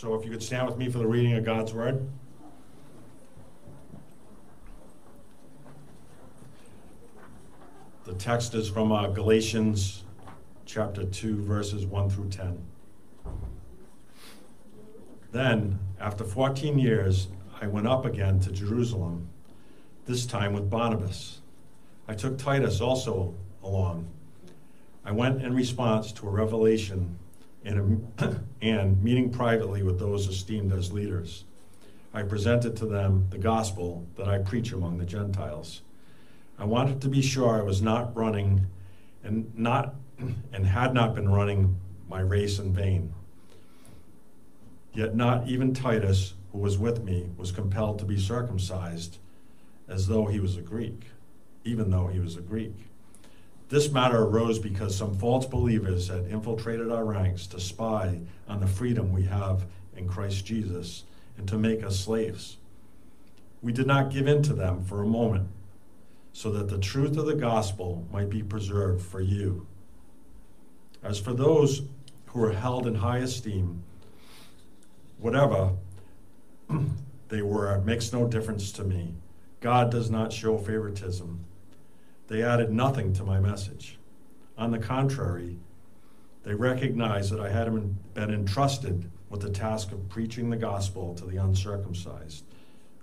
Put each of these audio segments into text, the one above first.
So if you could stand with me for the reading of God's Word. The text is from uh, Galatians chapter 2, verses 1 through 10. Then, after 14 years, I went up again to Jerusalem, this time with Barnabas. I took Titus also along. I went in response to a revelation and, and meeting privately with those esteemed as leaders. I presented to them the gospel that I preach among the Gentiles. I wanted to be sure I was not running and not and had not been running my race in vain. Yet not even Titus, who was with me, was compelled to be circumcised as though he was a Greek, even though he was a Greek. This matter arose because some false believers had infiltrated our ranks to spy on the freedom we have in Christ Jesus and to make us slaves. We did not give in to them for a moment, so that the truth of the gospel might be preserved for you. As for those who are held in high esteem, whatever they were makes no difference to me. God does not show favoritism. They added nothing to my message. On the contrary, they recognized that I had been entrusted with the task of preaching the gospel to the uncircumcised,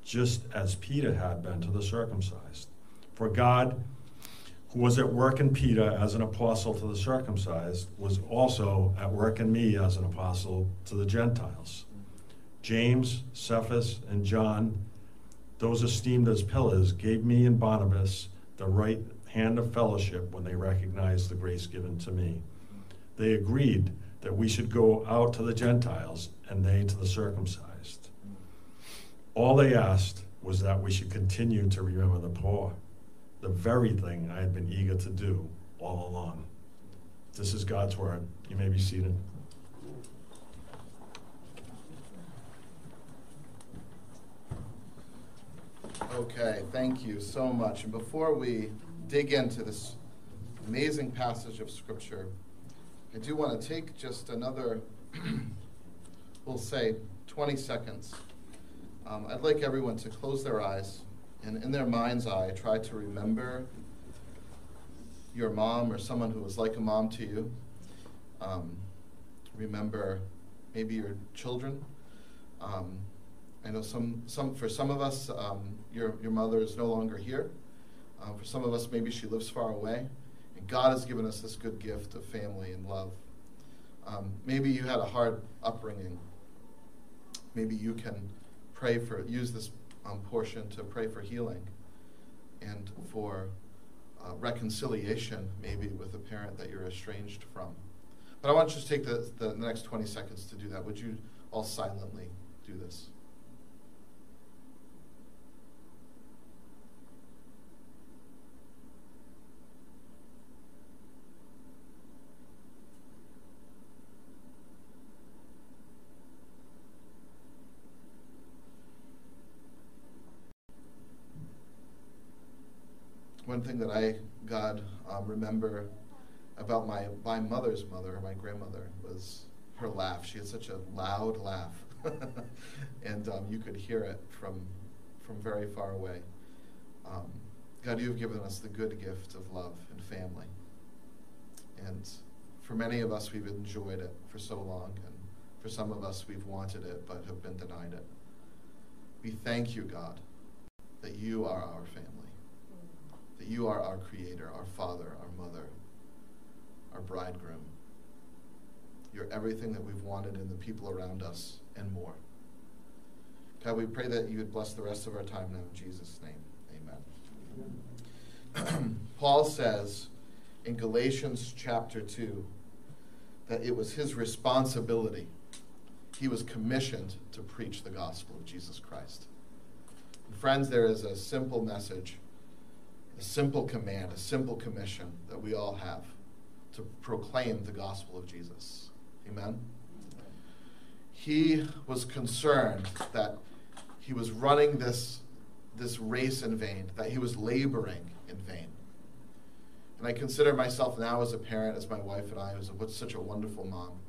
just as Peter had been to the circumcised. For God, who was at work in Peter as an apostle to the circumcised, was also at work in me as an apostle to the Gentiles. James, Cephas, and John, those esteemed as pillars, gave me and Barnabas the right hand of fellowship when they recognized the grace given to me. They agreed that we should go out to the Gentiles and they to the circumcised. All they asked was that we should continue to remember the poor, the very thing I had been eager to do all along. This is God's word. You may be seated. Okay, thank you so much. And before we dig into this amazing passage of Scripture, I do want to take just another, we'll say, 20 seconds. Um, I'd like everyone to close their eyes and, in their mind's eye, try to remember your mom or someone who was like a mom to you. Um, remember maybe your children. Um, I know some, some for some of us, um, your, your mother is no longer here. Um, for some of us, maybe she lives far away. And God has given us this good gift of family and love. Um, maybe you had a hard upbringing. Maybe you can pray for, use this um, portion to pray for healing and for uh, reconciliation, maybe with a parent that you're estranged from. But I want you to take the, the next 20 seconds to do that. Would you all silently do this? One thing that I, God, um, remember about my, my mother's mother, my grandmother, was her laugh. She had such a loud laugh. and um, you could hear it from, from very far away. Um, God, you've given us the good gift of love and family. And for many of us, we've enjoyed it for so long. And for some of us, we've wanted it but have been denied it. We thank you, God, that you are our family that you are our creator, our father, our mother, our bridegroom. You're everything that we've wanted in the people around us and more. God, we pray that you would bless the rest of our time now in Jesus' name. Amen. Paul says in Galatians chapter 2 that it was his responsibility. He was commissioned to preach the gospel of Jesus Christ. friends, there is a simple message a simple command, a simple commission that we all have to proclaim the gospel of Jesus. Amen? He was concerned that he was running this, this race in vain, that he was laboring in vain. And I consider myself now as a parent, as my wife and I, who's such a wonderful mom.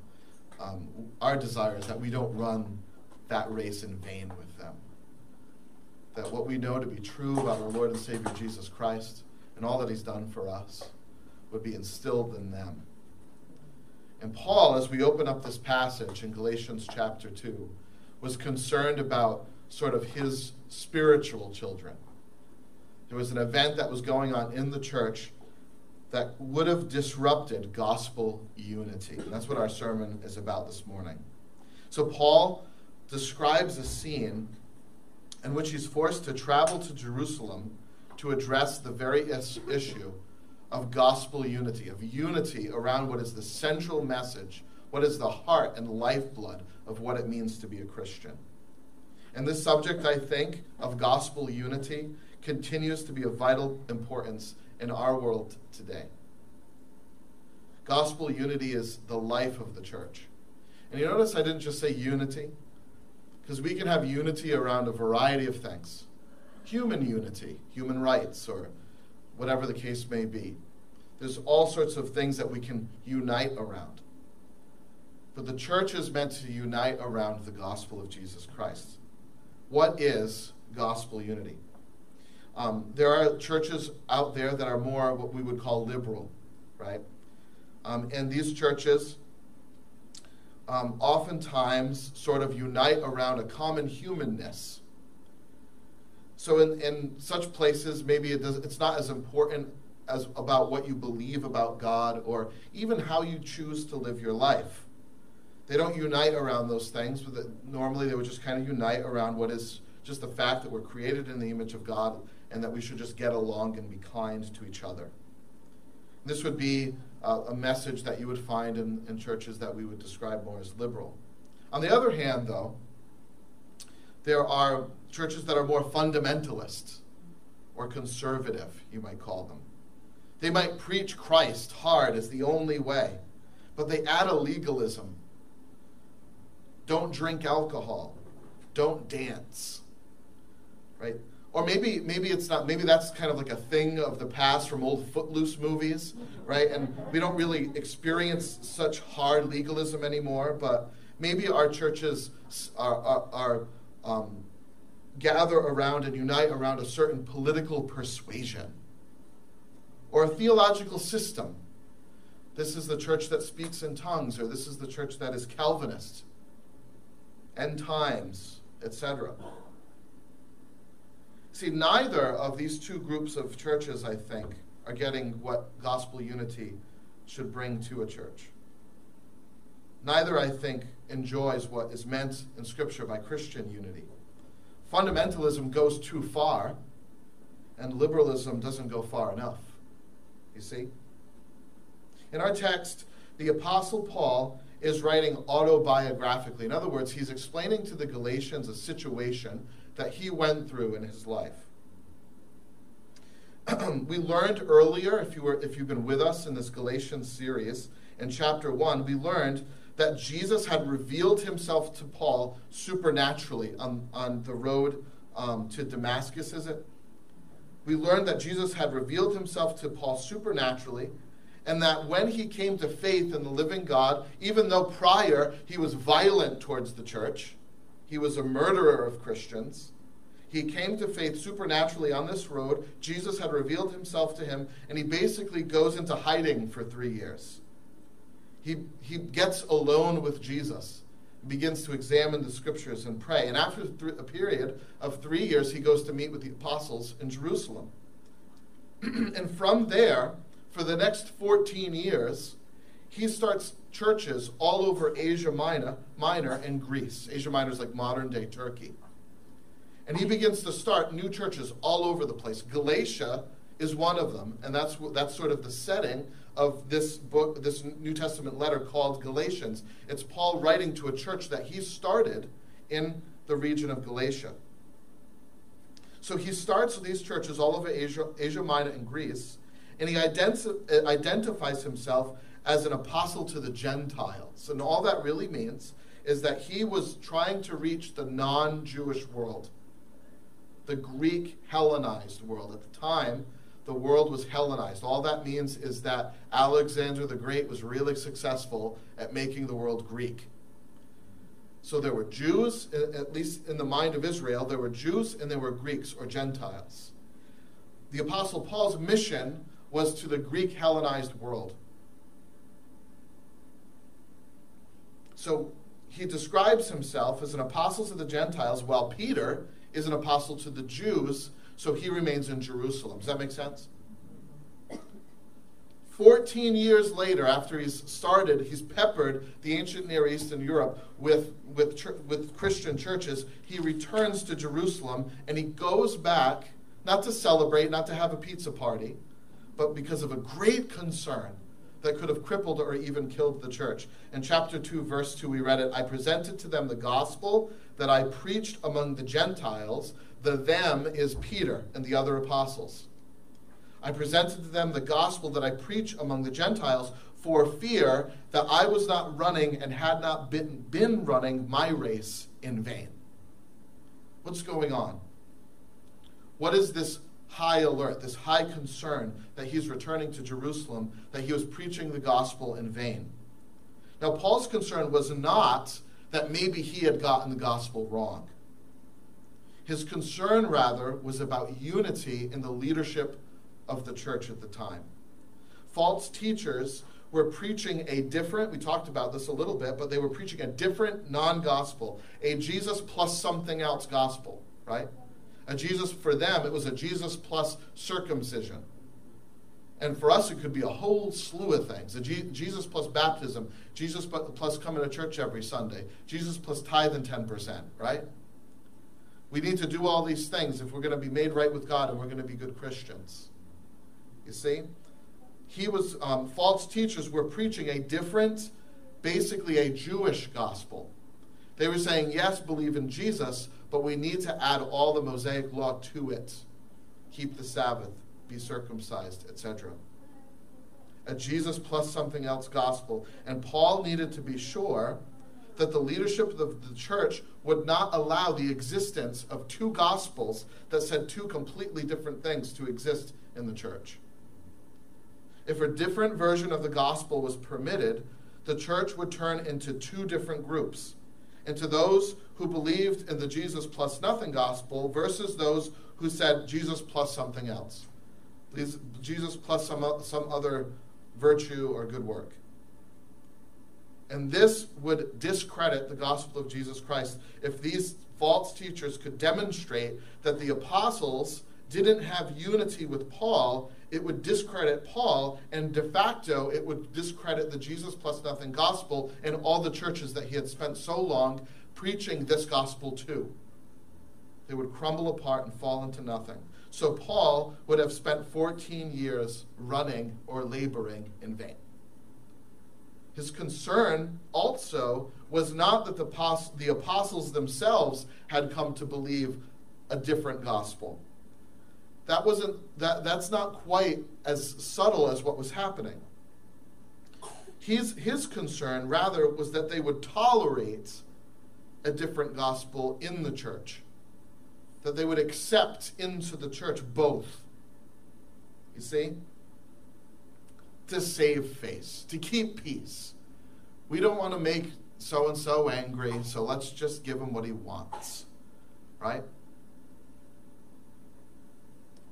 um, our desire is that we don't run that race in vain with them. That what we know to be true about our Lord and Savior Jesus Christ and all that He's done for us would be instilled in them. And Paul, as we open up this passage in Galatians chapter 2, was concerned about sort of his spiritual children. There was an event that was going on in the church that would have disrupted gospel unity. And that's what our sermon is about this morning. So, Paul describes a scene in which he's forced to travel to Jerusalem to address the very issue of gospel unity, of unity around what is the central message, what is the heart and lifeblood of what it means to be a Christian. And this subject, I think, of gospel unity continues to be of vital importance in our world today. Gospel unity is the life of the church. And you notice I didn't just say unity, because we can have unity around a variety of things human unity, human rights, or whatever the case may be. There's all sorts of things that we can unite around. But the church is meant to unite around the gospel of Jesus Christ. What is gospel unity? Um, there are churches out there that are more what we would call liberal, right? Um, and these churches um, oftentimes sort of unite around a common humanness. So in, in such places, maybe it does, it's not as important as about what you believe about God or even how you choose to live your life. They don't unite around those things, but normally they would just kind of unite around what is just the fact that we're created in the image of God and that we should just get along and be kind to each other. This would be uh, a message that you would find in, in churches that we would describe more as liberal. On the other hand, though, there are churches that are more fundamentalist or conservative, you might call them. They might preach Christ hard as the only way, but they add a legalism. Don't drink alcohol. Don't dance. Right? Or maybe maybe it's not maybe that's kind of like a thing of the past from old footloose movies right? And we don't really experience such hard legalism anymore but maybe our churches are, are, are um, gather around and unite around a certain political persuasion or a theological system. This is the church that speaks in tongues or this is the church that is calvinist. End times etc See, neither of these two groups of churches, I think, are getting what gospel unity should bring to a church. Neither, I think, enjoys what is meant in Scripture by Christian unity. Fundamentalism goes too far, and liberalism doesn't go far enough. You see? In our text, the Apostle Paul is writing autobiographically. In other words, he's explaining to the Galatians a situation that he went through in his life. we learned earlier, if, you were, if you've been with us in this Galatians series, in chapter 1, we learned that Jesus had revealed himself to Paul supernaturally on, on the road um, to Damascus, is it? We learned that Jesus had revealed himself to Paul supernaturally, and that when he came to faith in the living God, even though prior he was violent towards the church, he was a murderer of Christians. He came to faith supernaturally on this road. Jesus had revealed himself to him, and he basically goes into hiding for three years. He, he gets alone with Jesus, begins to examine the scriptures and pray. And after a period of three years, he goes to meet with the apostles in Jerusalem. and from there, for the next 14 years, he starts churches all over Asia Minor, Minor and Greece. Asia Minor is like modern day Turkey. And he begins to start new churches all over the place. Galatia is one of them, and that's that's sort of the setting of this book, this New Testament letter called Galatians. It's Paul writing to a church that he started in the region of Galatia. So he starts these churches all over Asia, Asia Minor and Greece, and he identi- uh, identifies himself as an apostle to the Gentiles. And all that really means is that he was trying to reach the non Jewish world, the Greek Hellenized world. At the time, the world was Hellenized. All that means is that Alexander the Great was really successful at making the world Greek. So there were Jews, at least in the mind of Israel, there were Jews and there were Greeks or Gentiles. The Apostle Paul's mission was to the Greek Hellenized world. So he describes himself as an apostle to the Gentiles, while Peter is an apostle to the Jews, so he remains in Jerusalem. Does that make sense? 14 years later, after he's started, he's peppered the ancient Near East and Europe with, with, with Christian churches. He returns to Jerusalem and he goes back, not to celebrate, not to have a pizza party, but because of a great concern that could have crippled or even killed the church. In chapter 2, verse 2, we read it I presented to them the gospel that I preached among the Gentiles. The them is Peter and the other apostles. I presented to them the gospel that I preach among the Gentiles for fear that I was not running and had not been, been running my race in vain. What's going on? What is this high alert, this high concern that he's returning to Jerusalem, that he was preaching the gospel in vain? Now, Paul's concern was not that maybe he had gotten the gospel wrong. His concern, rather, was about unity in the leadership of the church at the time. False teachers were preaching a different, we talked about this a little bit, but they were preaching a different non gospel, a Jesus plus something else gospel, right? A Jesus, for them, it was a Jesus plus circumcision. And for us, it could be a whole slew of things. A G- Jesus plus baptism, Jesus plus coming to church every Sunday, Jesus plus tithe and 10%, right? We need to do all these things if we're going to be made right with God and we're going to be good Christians. You see? He was, um, false teachers were preaching a different, basically a Jewish gospel. They were saying, yes, believe in Jesus, but we need to add all the Mosaic law to it. Keep the Sabbath, be circumcised, etc. A Jesus plus something else gospel. And Paul needed to be sure that the leadership of the church would not allow the existence of two gospels that said two completely different things to exist in the church. If a different version of the gospel was permitted, the church would turn into two different groups into those who believed in the Jesus plus nothing gospel versus those who said Jesus plus something else. Jesus plus some, some other virtue or good work. And this would discredit the gospel of Jesus Christ if these false teachers could demonstrate that the apostles didn't have unity with Paul it would discredit Paul, and de facto, it would discredit the Jesus plus nothing gospel and all the churches that he had spent so long preaching this gospel to. They would crumble apart and fall into nothing. So Paul would have spent 14 years running or laboring in vain. His concern also was not that the, apostles themselves had come to believe a different gospel that wasn't that that's not quite as subtle as what was happening. His, his concern rather was that they would tolerate a different gospel in the church. That they would accept into the church both. You see? To save face, to keep peace. We don't want to make so and so angry, so let's just give him what he wants. Right?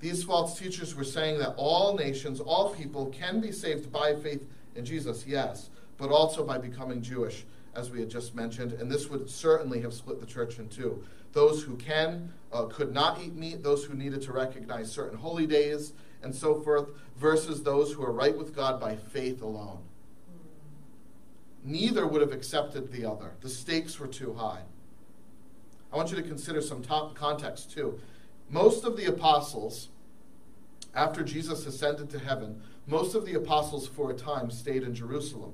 These false teachers were saying that all nations, all people can be saved by faith in Jesus, yes, but also by becoming Jewish, as we had just mentioned. And this would certainly have split the church in two. Those who can uh, could not eat meat, those who needed to recognize certain holy days, and so forth, versus those who are right with God by faith alone. Neither would have accepted the other. The stakes were too high. I want you to consider some top context too. Most of the apostles, after Jesus ascended to heaven, most of the apostles for a time stayed in Jerusalem.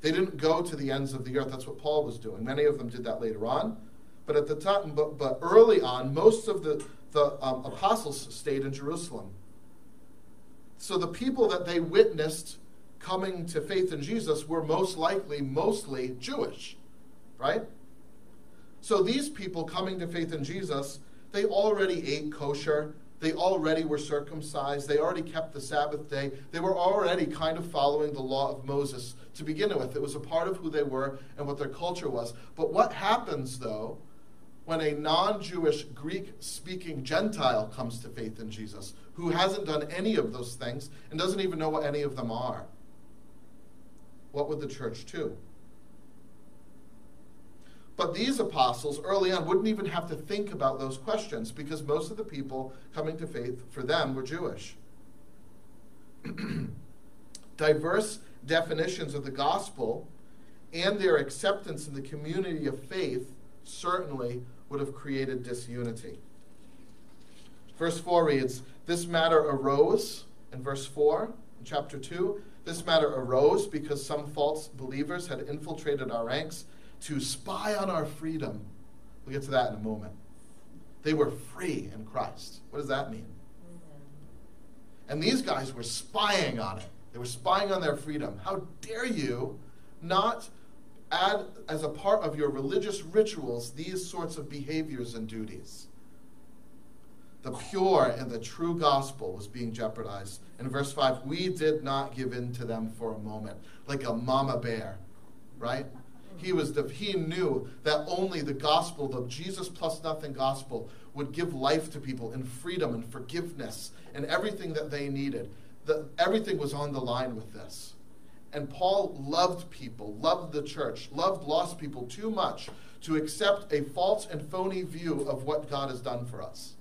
They didn't go to the ends of the earth. That's what Paul was doing. Many of them did that later on. But at the time, but, but early on, most of the, the um, apostles stayed in Jerusalem. So the people that they witnessed coming to faith in Jesus were most likely mostly Jewish, right? So these people coming to faith in Jesus they already ate kosher. They already were circumcised. They already kept the Sabbath day. They were already kind of following the law of Moses to begin with. It was a part of who they were and what their culture was. But what happens, though, when a non Jewish Greek speaking Gentile comes to faith in Jesus, who hasn't done any of those things and doesn't even know what any of them are? What would the church do? But these apostles early on wouldn't even have to think about those questions because most of the people coming to faith for them were Jewish. Diverse definitions of the gospel and their acceptance in the community of faith certainly would have created disunity. Verse 4 reads This matter arose, in verse 4, in chapter 2, this matter arose because some false believers had infiltrated our ranks to spy on our freedom. We'll get to that in a moment. They were free in Christ. What does that mean? And these guys were spying on it. They were spying on their freedom. How dare you not add as a part of your religious rituals these sorts of behaviors and duties? The pure and the true gospel was being jeopardized. In verse 5, we did not give in to them for a moment, like a mama bear, right? He was the, he knew that only the gospel, the Jesus plus nothing gospel, would give life to people and freedom and forgiveness and everything that they needed. The, everything was on the line with this. And Paul loved people, loved the church, loved lost people too much to accept a false and phony view of what God has done for us.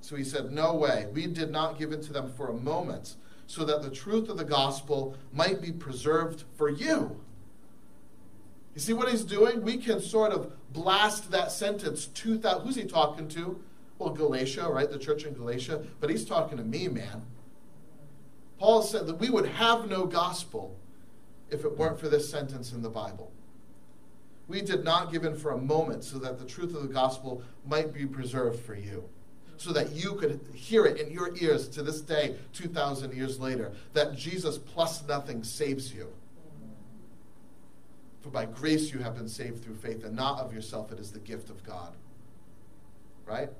So he said, No way. We did not give in to them for a moment so that the truth of the gospel might be preserved for you. You see what he's doing? We can sort of blast that sentence. 2000, who's he talking to? Well, Galatia, right? The church in Galatia. But he's talking to me, man. Paul said that we would have no gospel if it weren't for this sentence in the Bible. We did not give in for a moment so that the truth of the gospel might be preserved for you so that you could hear it in your ears to this day, 2,000 years later, that Jesus plus nothing saves you. For by grace you have been saved through faith, and not of yourself, it is the gift of God. Right?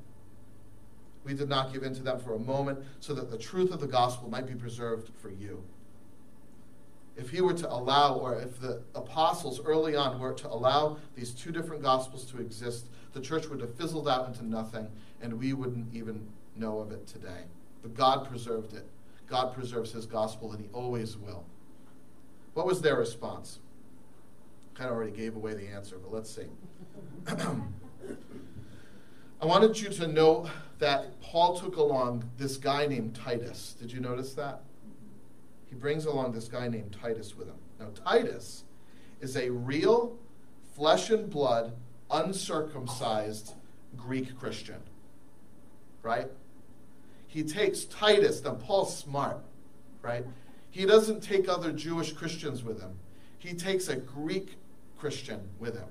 We did not give in to them for a moment, so that the truth of the gospel might be preserved for you. If he were to allow, or if the apostles early on were to allow these two different gospels to exist, the church would have fizzled out into nothing, and we wouldn't even know of it today. But God preserved it. God preserves his gospel, and he always will. What was their response? Kind of already gave away the answer, but let's see. I wanted you to know that Paul took along this guy named Titus. Did you notice that? He brings along this guy named Titus with him. Now, Titus is a real flesh and blood, uncircumcised Greek Christian right? He takes Titus, now Paul's smart, right? He doesn't take other Jewish Christians with him. He takes a Greek Christian with him.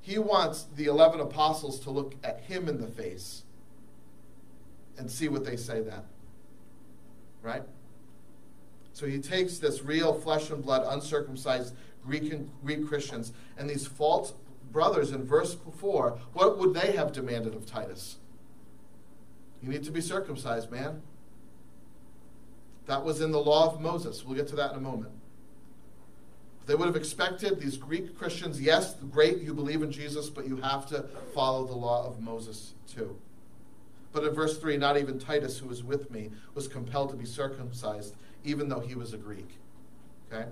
He wants the 11 apostles to look at him in the face and see what they say then. Right? So he takes this real flesh and blood, uncircumcised Greek and Greek Christians, and these false brothers in verse 4, what would they have demanded of Titus? You need to be circumcised, man. That was in the law of Moses. We'll get to that in a moment. They would have expected these Greek Christians, yes, great, you believe in Jesus, but you have to follow the law of Moses too. But in verse 3, not even Titus, who was with me, was compelled to be circumcised, even though he was a Greek. Okay?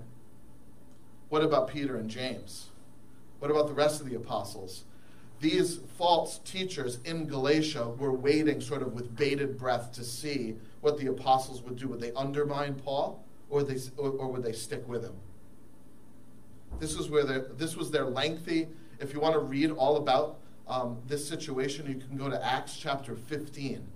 What about Peter and James? What about the rest of the apostles? These false teachers in Galatia were waiting sort of with bated breath to see what the apostles would do. Would they undermine Paul or, they, or, or would they stick with him? This was, where this was their lengthy, if you want to read all about um, this situation, you can go to Acts chapter 15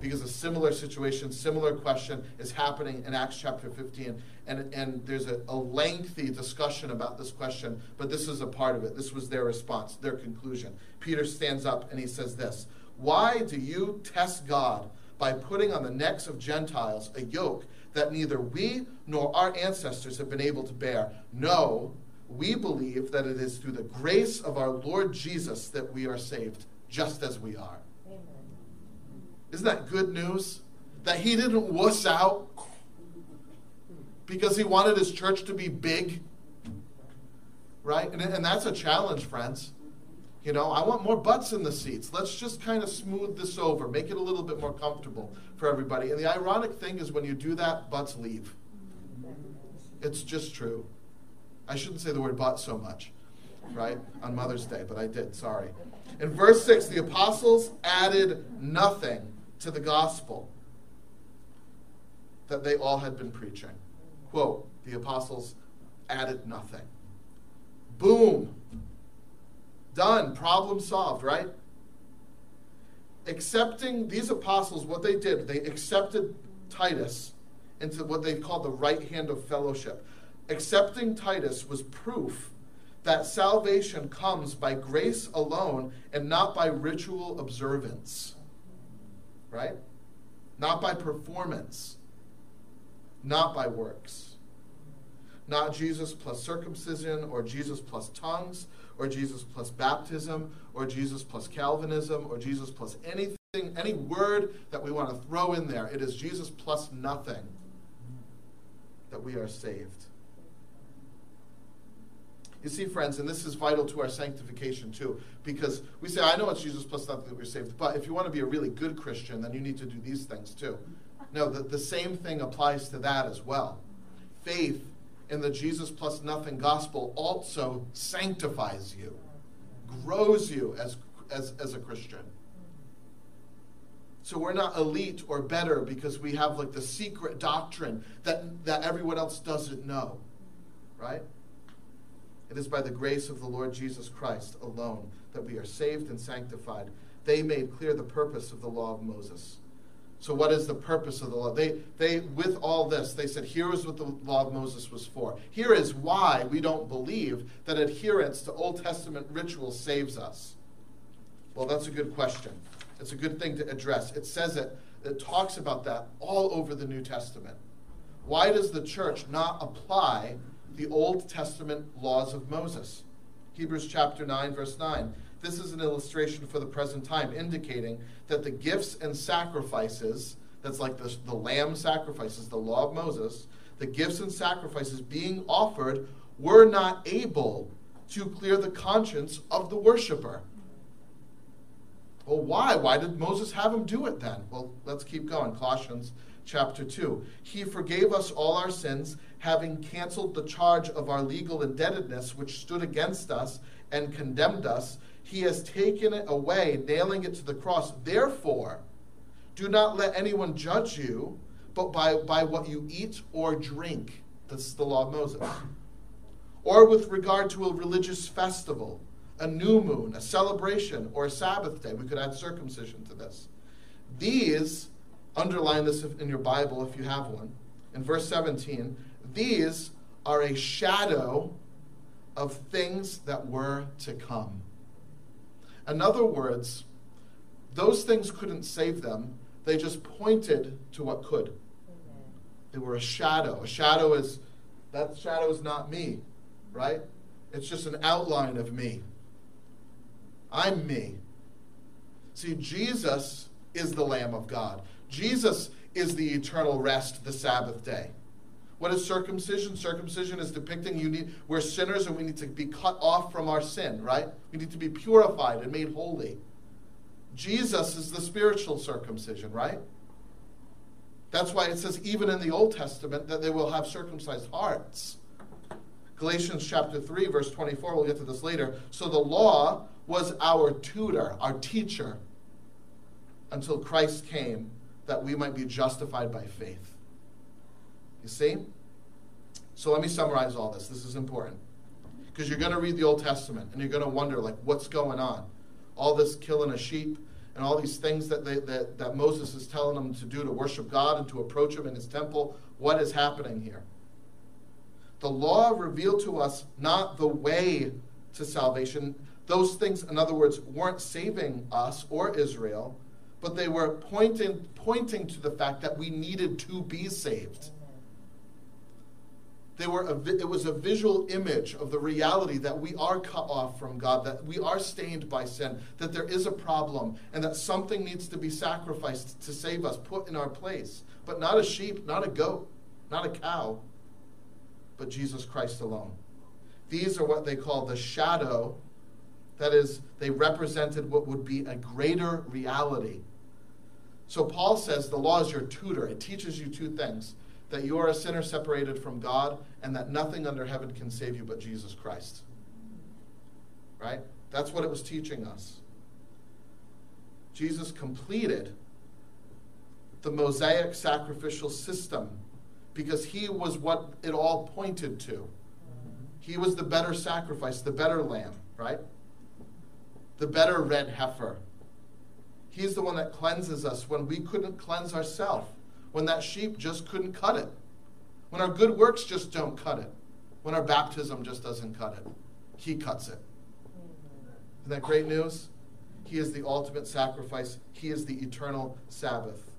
because a similar situation, similar question is happening in Acts chapter 15. And, and there's a, a, lengthy discussion about this question, but this is a part of it. This was their response, their conclusion. Peter stands up and he says this Why do you test God by putting on the necks of Gentiles a yoke that neither we nor our ancestors have been able to bear? No, we believe that it is through the grace of our Lord Jesus that we are saved, just as we are. Isn't that good news? That he didn't wuss out because he wanted his church to be big. Right? And, and that's a challenge, friends. You know, I want more butts in the seats. Let's just kind of smooth this over, make it a little bit more comfortable for everybody. And the ironic thing is when you do that, butts leave. It's just true. I shouldn't say the word but so much, right? On Mother's Day, but I did, sorry. In verse 6, the apostles added nothing to the gospel that they all had been preaching. Quote, the apostles added nothing. Boom. Done. Problem solved, right? Accepting these apostles, what they did, they accepted Titus into what they called the right hand of fellowship. Accepting Titus was proof that salvation comes by grace alone and not by ritual observance. Right? Not by performance, not by works. Not Jesus plus circumcision or Jesus plus tongues or Jesus plus baptism or Jesus plus Calvinism or Jesus plus anything, any word that we want to throw in there. It is Jesus plus nothing that we are saved. You see, friends, and this is vital to our sanctification too, because we say, I know it's Jesus plus nothing that we're saved, but if you want to be a really good Christian, then you need to do these things too. No, the, the same thing applies to that as well. Faith in the Jesus plus nothing gospel also sanctifies you, grows you as, as, as a Christian. So we're not elite or better because we have like the secret doctrine that, that everyone else doesn't know, right? It is by the grace of the Lord Jesus Christ alone that we are saved and sanctified. They made clear the purpose of the law of Moses. So, what is the purpose of the law? They, they, with all this, they said, here is what the law of Moses was for. Here is why we don't believe that adherence to Old Testament ritual saves us. Well, that's a good question. It's a good thing to address. It says it, it talks about that all over the New Testament. Why does the church not apply the Old Testament laws of Moses. Hebrews chapter 9, verse 9. This is an illustration for the present time, indicating that the gifts and sacrifices, that's like the, the lamb sacrifices, the law of Moses, the gifts and sacrifices being offered were not able to clear the conscience of the worshiper. Well, why? Why did Moses have him do it then? Well, let's keep going. Colossians chapter 2. He forgave us all our sins, having canceled the charge of our legal indebtedness which stood against us and condemned us. He has taken it away, nailing it to the cross. Therefore, do not let anyone judge you, but by, by what you eat or drink. That's the law of Moses. Or with regard to a religious festival, a new moon, a celebration, or a Sabbath day. We could add circumcision to this. These Underline this in your Bible if you have one. In verse 17, these are a shadow of things that were to come. In other words, those things couldn't save them, they just pointed to what could. They were a shadow. A shadow is, that shadow is not me, right? It's just an outline of me. I'm me. See, Jesus is the Lamb of God. Jesus is the eternal rest, the Sabbath day. What is circumcision? Circumcision is depicting you need we're sinners and we need to be cut off from our sin, right? We need to be purified and made holy. Jesus is the spiritual circumcision, right? That's why it says even in the Old Testament that they will have circumcised hearts. Galatians chapter 3 verse 24, we'll get to this later. So the law was our tutor, our teacher until Christ came that we might be justified by faith. You see? So let me summarize all this. This is important. Because you're going to read the Old Testament and you're going to wonder, like, what's going on? All this killing a sheep and all these things that, they, that, that Moses is telling them to do to worship God and to approach him in his temple. What is happening here? The law revealed to us not the way to salvation. Those things, in other words, weren't saving us or Israel but they were pointing, pointing to the fact that we needed to be saved. They were a, it was a visual image of the reality that we are cut off from God, that we are stained by sin, that there is a problem, and that something needs to be sacrificed to save us, put in our place. But not a sheep, not a goat, not a cow, but Jesus Christ alone. These are what they call the shadow. That is, they represented what would be a greater reality. So Paul says the law is your tutor. It teaches you two things that you are a sinner separated from God, and that nothing under heaven can save you but Jesus Christ. Right? That's what it was teaching us. Jesus completed the Mosaic sacrificial system because he was what it all pointed to. He was the better sacrifice, the better lamb, right? The better red heifer. He's the one that cleanses us when we couldn't cleanse ourselves when that sheep just couldn't cut it, when our good works just don't cut it, when our baptism just doesn't cut it. He cuts it. Isn't that great news? He is the ultimate sacrifice, He is the eternal Sabbath.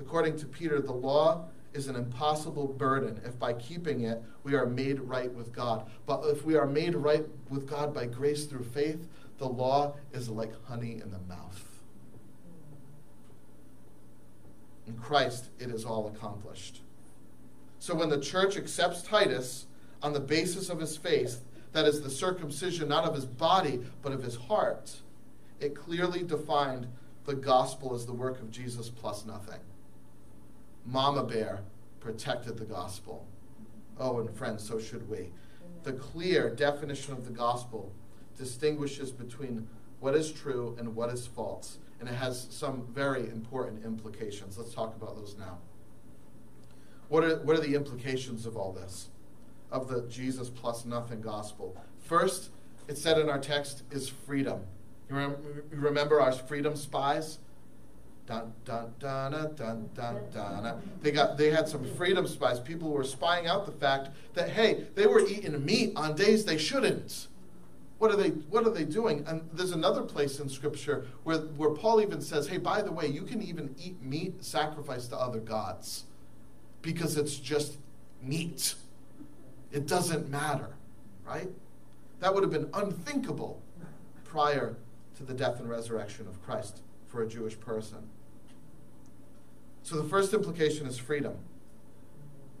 According to Peter, the law is an impossible burden if by keeping it we are made right with God. But if we are made right with God by grace through faith, the law is like honey in the mouth. In Christ, it is all accomplished. So when the church accepts Titus on the basis of his faith, that is the circumcision not of his body, but of his heart, it clearly defined the gospel as the work of Jesus plus nothing. Mama Bear protected the gospel. Oh, and friends, so should we. The clear definition of the gospel distinguishes between what is true and what is false and it has some very important implications. Let's talk about those now. What are, what are the implications of all this, of the Jesus plus nothing gospel? First, it said in our text, is freedom. You remember, you remember our freedom spies? Dun, dun, dun, dun, dun, dun, dun. They, got, they had some freedom spies. People were spying out the fact that, hey, they were eating meat on days they shouldn't. What are they what are they doing? And there's another place in scripture where, where Paul even says, hey, by the way, you can even eat meat sacrificed to other gods because it's just meat. It doesn't matter, right? That would have been unthinkable prior to the death and resurrection of Christ for a Jewish person. So the first implication is freedom.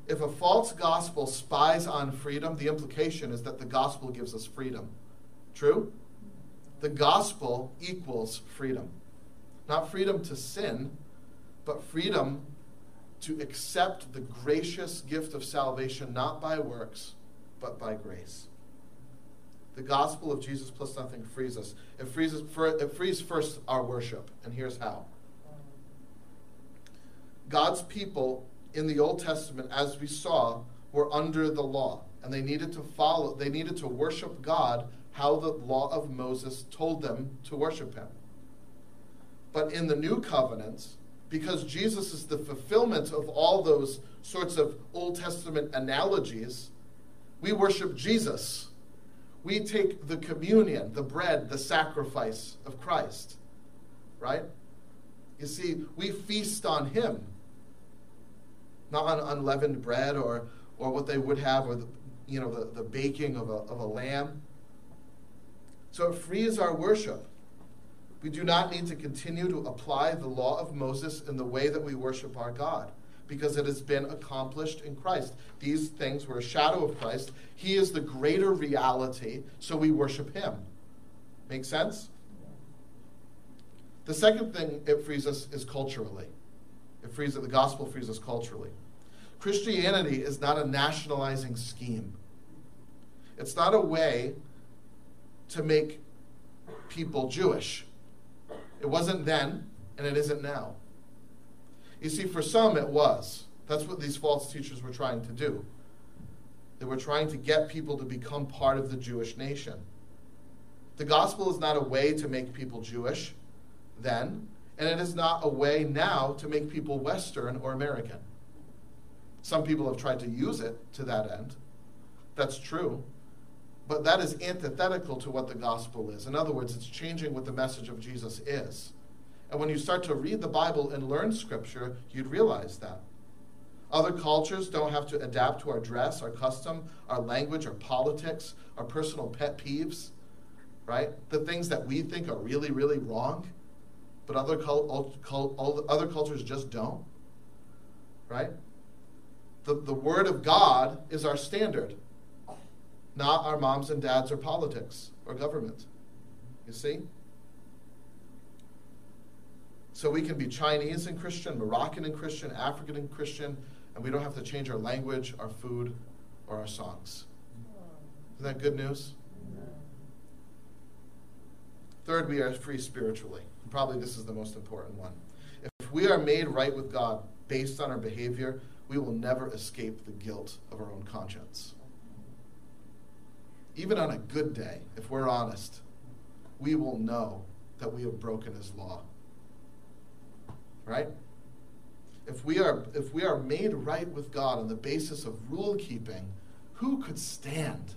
If a false gospel spies on freedom, the implication is that the gospel gives us freedom. True? The gospel equals freedom. Not freedom to sin, but freedom to accept the gracious gift of salvation, not by works, but by grace. The gospel of Jesus plus nothing frees us. It frees, us for, it frees first our worship, and here's how. God's people in the Old Testament, as we saw, were under the law, and they needed to follow, they needed to worship God how the law of Moses told them to worship him. But in the new covenants, because Jesus is the fulfillment of all those sorts of Old Testament analogies, we worship Jesus. We take the communion, the bread, the sacrifice of Christ. Right? You see, we feast on Him, not on unleavened bread or, or what they would have, or the, you know, the, the baking of a, of a lamb. So it frees our worship. We do not need to continue to apply the law of Moses in the way that we worship our God because it has been accomplished in Christ. These things were a shadow of Christ. He is the greater reality, so we worship him. Make sense? The second thing it frees us is culturally. It frees the gospel frees us culturally. Christianity is not a nationalizing scheme. It's not a way to make people Jewish. It wasn't then, and it isn't now. You see, for some it was. That's what these false teachers were trying to do. They were trying to get people to become part of the Jewish nation. The gospel is not a way to make people Jewish then, and it is not a way now to make people Western or American. Some people have tried to use it to that end. That's true. But that is antithetical to what the gospel is. In other words, it's changing what the message of Jesus is. And when you start to read the Bible and learn Scripture, you'd realize that. Other cultures don't have to adapt to our dress, our custom, our language, our politics, our personal pet peeves, right? The things that we think are really, really wrong, but other, cul- cul- other cultures just don't, right? The, the Word of God is our standard, not our moms and dads or politics or government. You see? So we can be Chinese and Christian, Moroccan and Christian, African and Christian, and we don't have to change our language, our food, or our songs. Isn't that good news? Third, we are free spiritually. Probably this is the most important one. If we are made right with God based on our behavior, we will never escape the guilt of our own conscience. Even on a good day, if we're honest, we will know that we have broken his law. Right? If we are if we are made right with God on the basis of rule keeping, who could stand?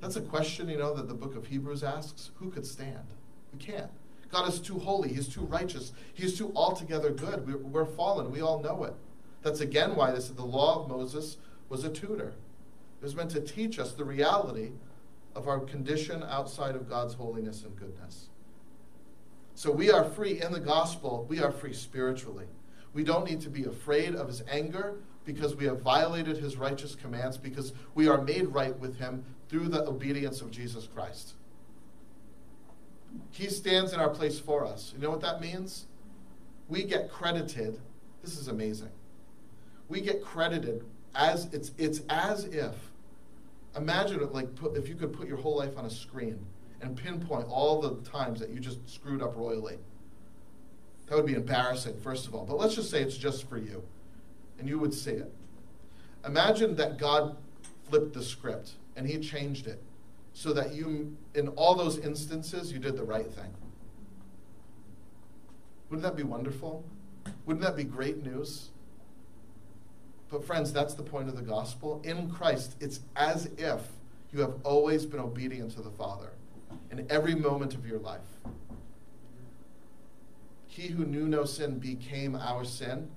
That's a question, you know, that the book of Hebrews asks. Who could stand? We can't. God is too holy. He's too righteous. He's too altogether good. We're, we're fallen. We all know it. That's again why this the law of Moses was a tutor. It was meant to teach us the reality of our condition outside of God's holiness and goodness. So we are free in the gospel, we are free spiritually. We don't need to be afraid of his anger because we have violated his righteous commands, because we are made right with him through the obedience of Jesus Christ. He stands in our place for us. You know what that means? We get credited. This is amazing. We get credited as it's it's as if imagine it like put, if you could put your whole life on a screen and pinpoint all the times that you just screwed up royally. That would be embarrassing, first of all. But let's just say it's just for you, and you would see it. Imagine that God flipped the script and He changed it so that you, in all those instances, you did the right thing. Wouldn't that be wonderful? Wouldn't that be great news? But, friends, that's the point of the gospel. In Christ, it's as if you have always been obedient to the Father in every moment of your life. He who knew no sin became our sin,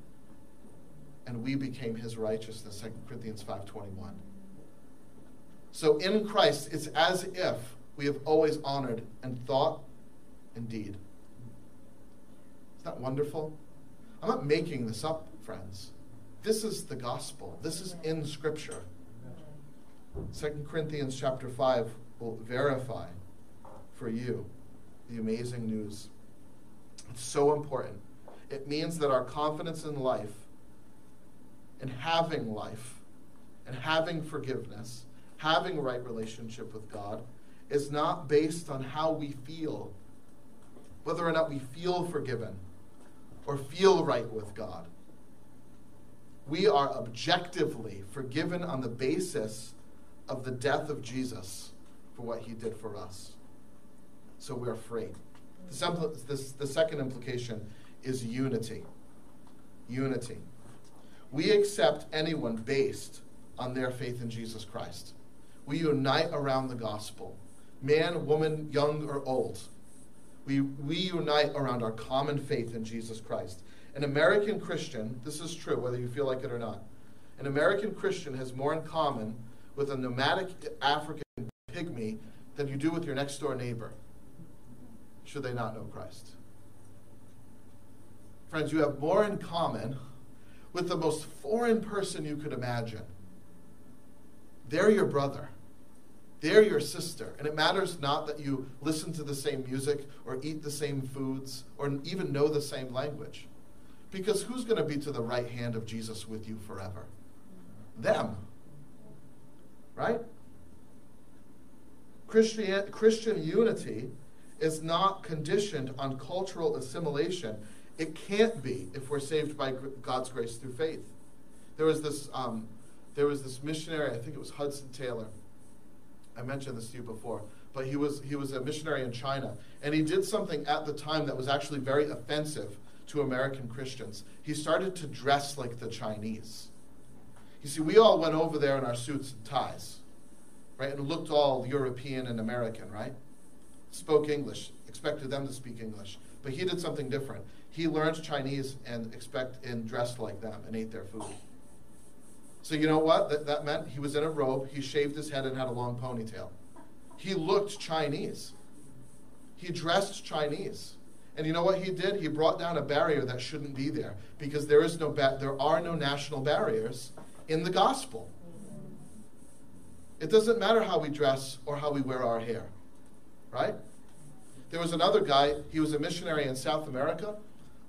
and we became his righteousness, 2 Corinthians 5.21. So in Christ, it's as if we have always honored and thought and deed. Isn't that wonderful? I'm not making this up, friends. This is the gospel. This is in Scripture. 2 Corinthians chapter 5 will verify for you the amazing news. It's so important. It means that our confidence in life and having life and having forgiveness, having right relationship with God, is not based on how we feel, whether or not we feel forgiven or feel right with God. We are objectively forgiven on the basis of the death of Jesus for what he did for us so we're free. The, this, the second implication is unity. Unity. We accept anyone based on their faith in Jesus Christ. We unite around the gospel. Man, woman, young, or old. We, we unite around our common faith in Jesus Christ. An American Christian, this is true whether you feel like it or not, an American Christian has more in common with a nomadic African pygmy than you do with your next door neighbor should they not know Christ. Friends, you have more in common with the most foreign person you could imagine. They're your brother. They're your sister. And it matters not that you listen to the same music or eat the same foods or even know the same language. Because who's going to be to the right hand of Jesus with you forever? Them. Right? Christian, Christian unity is not conditioned on cultural assimilation. It can't be if we're saved by God's grace through faith. There was this, um, there was this missionary. I think it was Hudson Taylor. I mentioned this to you before, but he was he was a missionary in China, and he did something at the time that was actually very offensive to American Christians. He started to dress like the Chinese. You see, we all went over there in our suits and ties, right, and looked all European and American, right? spoke English, expected them to speak English. But he did something different. he learned Chinese and expect and dressed like them and ate their food. So you know what? That, that meant he was in a robe, he shaved his head and had a long ponytail. He looked Chinese. He dressed Chinese. And you know what he did? He brought down a barrier that shouldn't be there because there is no ba- there are no national barriers in the gospel. It doesn't matter how we dress or how we wear our hair, right? There was another guy. He was a missionary in South America.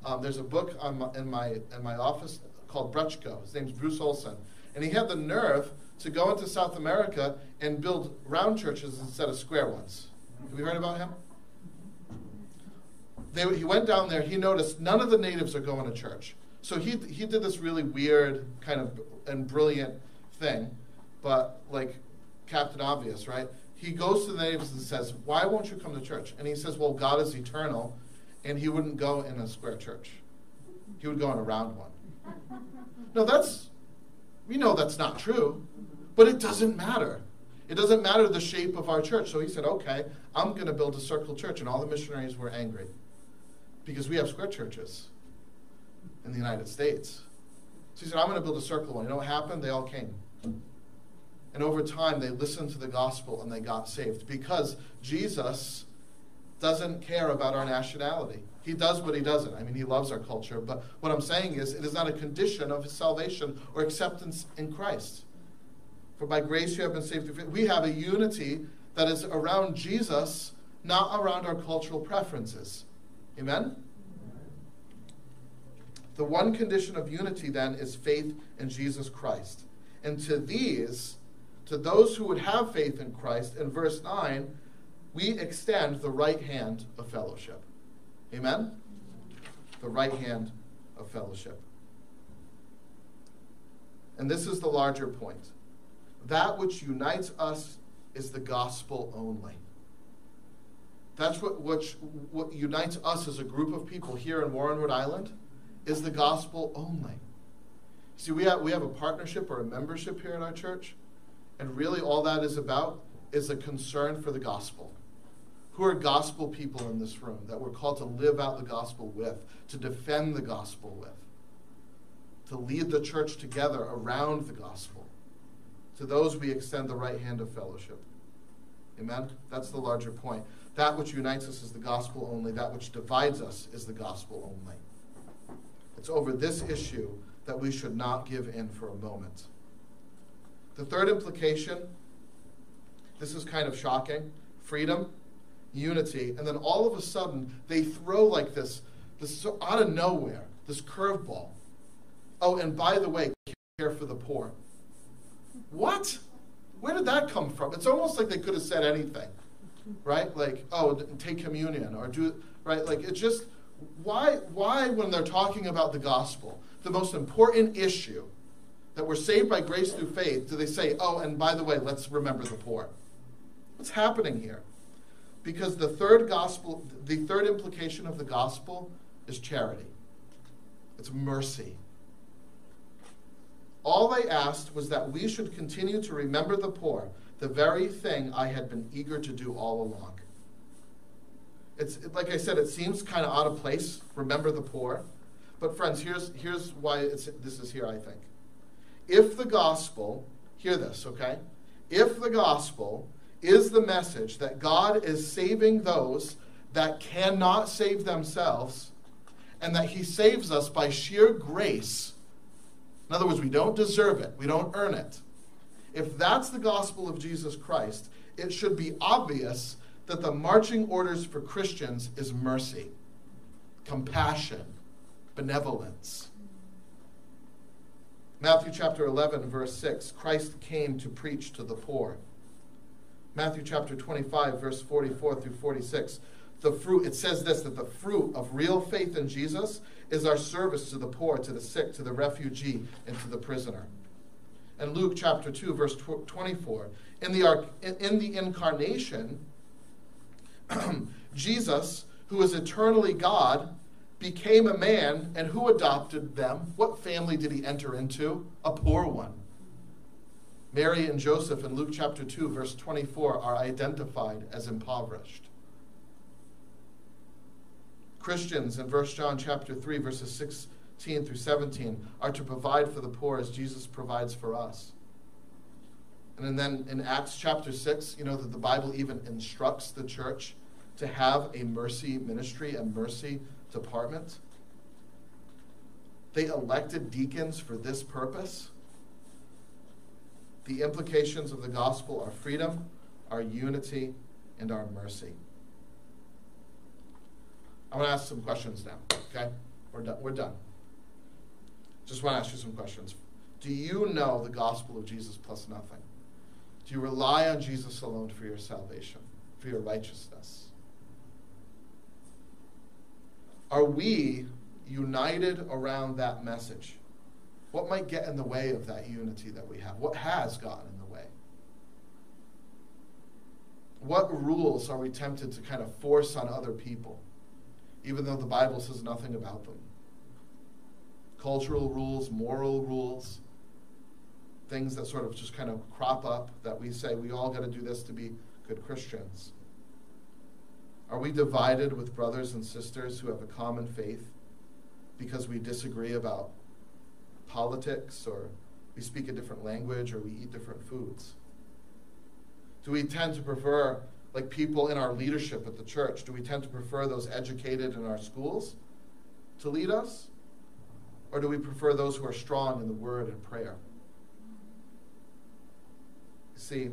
Um, there's a book my, in my in my office called Bruchko. His name's Bruce Olson, and he had the nerve to go into South America and build round churches instead of square ones. Have you heard about him? They, he went down there. He noticed none of the natives are going to church. So he he did this really weird kind of and brilliant thing, but like Captain Obvious, right? He goes to the natives and says, "Why won't you come to church?" And he says, "Well, God is eternal, and He wouldn't go in a square church. He would go in a round one." No, that's we know that's not true, but it doesn't matter. It doesn't matter the shape of our church. So he said, "Okay, I'm going to build a circle church," and all the missionaries were angry because we have square churches in the United States. So he said, I'm going to build a circle one. You know what happened? They all came. And over time, they listened to the gospel and they got saved because Jesus doesn't care about our nationality. He does what he doesn't. I mean, he loves our culture. But what I'm saying is, it is not a condition of his salvation or acceptance in Christ. For by grace you have been saved. We have a unity that is around Jesus, not around our cultural preferences. Amen? The one condition of unity then is faith in Jesus Christ. And to these, to those who would have faith in Christ, in verse 9, we extend the right hand of fellowship. Amen? The right hand of fellowship. And this is the larger point. That which unites us is the gospel only. That's what, what, what unites us as a group of people here in Warren, Rhode Island, is the gospel only. See, we have, we have a partnership or a membership here in our church, and really all that is about is a concern for the gospel. Who are gospel people in this room that we're called to live out the gospel with, to defend the gospel with, to lead the church together around the gospel? To those we extend the right hand of fellowship. Amen? That's the larger point. That which unites us is the gospel only, that which divides us is the gospel only. It's over this issue that we should not give in for a moment. The third implication this is kind of shocking freedom, unity, and then all of a sudden they throw like this, this out of nowhere, this curveball. Oh, and by the way, care for the poor. What? Where did that come from? It's almost like they could have said anything right? Like, oh, take communion or do, right? Like, it's just, why, why, when they're talking about the gospel, the most important issue that we're saved by grace through faith, do they say, oh, and by the way, let's remember the poor? What's happening here? Because the third gospel, the third implication of the gospel is charity, it's mercy. All they asked was that we should continue to remember the poor the very thing I had been eager to do all along. It's like I said, it seems kind of out of place. Remember the poor. But friends, here's here's why this is here, I think. If the gospel, hear this, okay? If the gospel is the message that God is saving those that cannot save themselves, and that He saves us by sheer grace, in other words, we don't deserve it, we don't earn it. If that's the gospel of Jesus Christ, it should be obvious that the marching orders for Christians is mercy, compassion, benevolence. Matthew chapter 11, verse 6 Christ came to preach to the poor. Matthew chapter 25, verse 44 through 46. The fruit, it says this that the fruit of real faith in Jesus is our service to the poor, to the sick, to the refugee, and to the prisoner and Luke chapter 2, verse 24. In the, in the incarnation, Jesus, who is eternally God, became a man, and who adopted them? What family did he enter into? A poor one. Mary and Joseph in Luke chapter 2, verse 24, are identified as impoverished. Christians in verse John chapter 3, verses 16 through 17, are to provide for the poor as Jesus provides for us. And then in Acts chapter 6, you know that the Bible even instructs the church to have a mercy ministry, a mercy department. They elected deacons for this purpose. The implications of the gospel are freedom, our unity, and our mercy. I want to ask some questions now, okay? We're done. We're done. Just want to ask you some questions. Do you know the gospel of Jesus plus nothing? Do you rely on Jesus alone for your salvation, for your righteousness? Are we united around that message? What might get in the way of that unity that we have? What has gotten in the way? What rules are we tempted to kind of force on other people, even though the Bible says nothing about them? Cultural rules, moral rules, things that sort of just kind of crop up that we say we all got to do this to be good Christians? Are we divided with brothers and sisters who have a common faith because we disagree about politics or we speak a different language or we eat different foods? Do we tend to prefer, like people in our leadership at the church, do we tend to prefer those educated in our schools to lead us? Or do we prefer those who are strong in the word and prayer? See,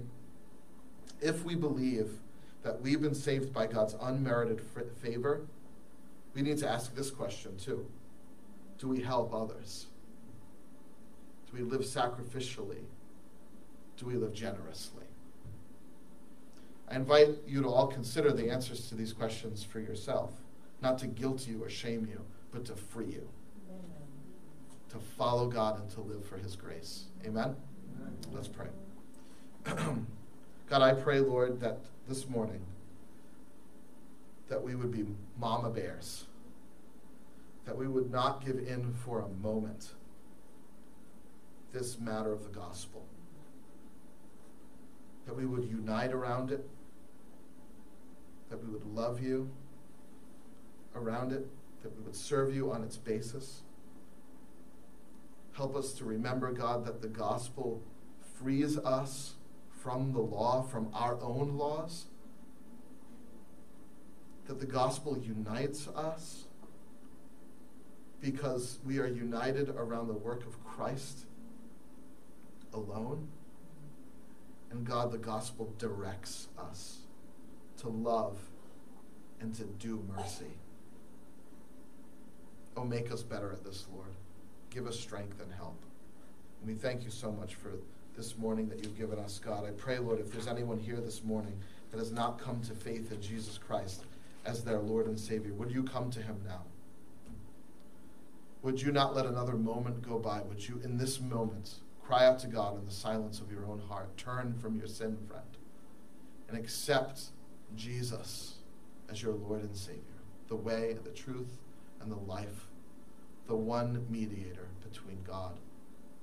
if we believe that we've been saved by God's unmerited favor, we need to ask this question too Do we help others? Do we live sacrificially? Do we live generously? I invite you to all consider the answers to these questions for yourself, not to guilt you or shame you, but to free you. To follow God and to live for His grace. Amen? Amen. Let's pray. God, I pray, Lord, that this morning that we would be mama bears, that we would not give in for a moment this matter of the gospel, that we would unite around it, that we would love you around it, that we would serve you on its basis. Help us to remember, God, that the gospel frees us from the law, from our own laws, that the gospel unites us because we are united around the work of Christ alone. And God, the gospel directs us to love and to do mercy. Oh, make us better at this, Lord. Give us strength and help. And we thank you so much for this morning that you've given us, God. I pray, Lord, if there's anyone here this morning that has not come to faith in Jesus Christ as their Lord and Savior, would you come to him now? Would you not let another moment go by? Would you, in this moment, cry out to God in the silence of your own heart? Turn from your sin, friend, and accept Jesus as your Lord and Savior, the way, the truth, and the life, the one mediator between God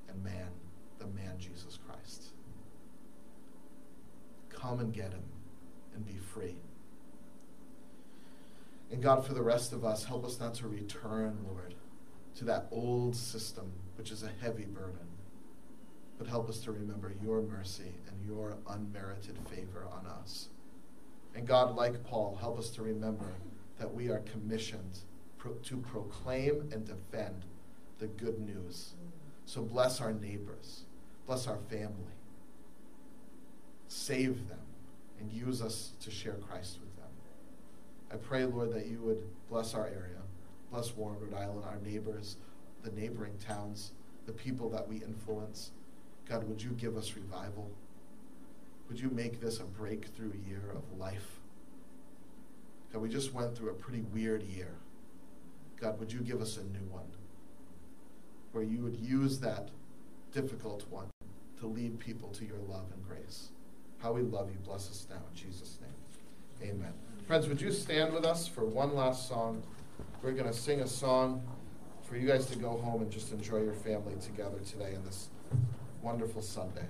and man the man Jesus Christ. Come and get him and be free. And God, for the rest of us, help us not to return, Lord, to that old system, which is a heavy burden. But help us to remember your mercy and your unmerited favor on us. And God, like Paul, help us to remember that we are commissioned pro- to proclaim and defend the good news. So bless our neighbors. Bless our family. Save them and use us to share Christ with them. I pray, Lord, that you would bless our area, bless Warren, Rhode Island, our neighbors, the neighboring towns, the people that we influence. God, would you give us revival? Would you make this a breakthrough year of life? God, we just went through a pretty weird year. God, would you give us a new one where you would use that difficult one to lead people to your love and grace. How we love you. Bless us now in Jesus' name. Amen. Friends, would you stand with us for one last song? We're going to sing a song for you guys to go home and just enjoy your family together today in this wonderful Sunday.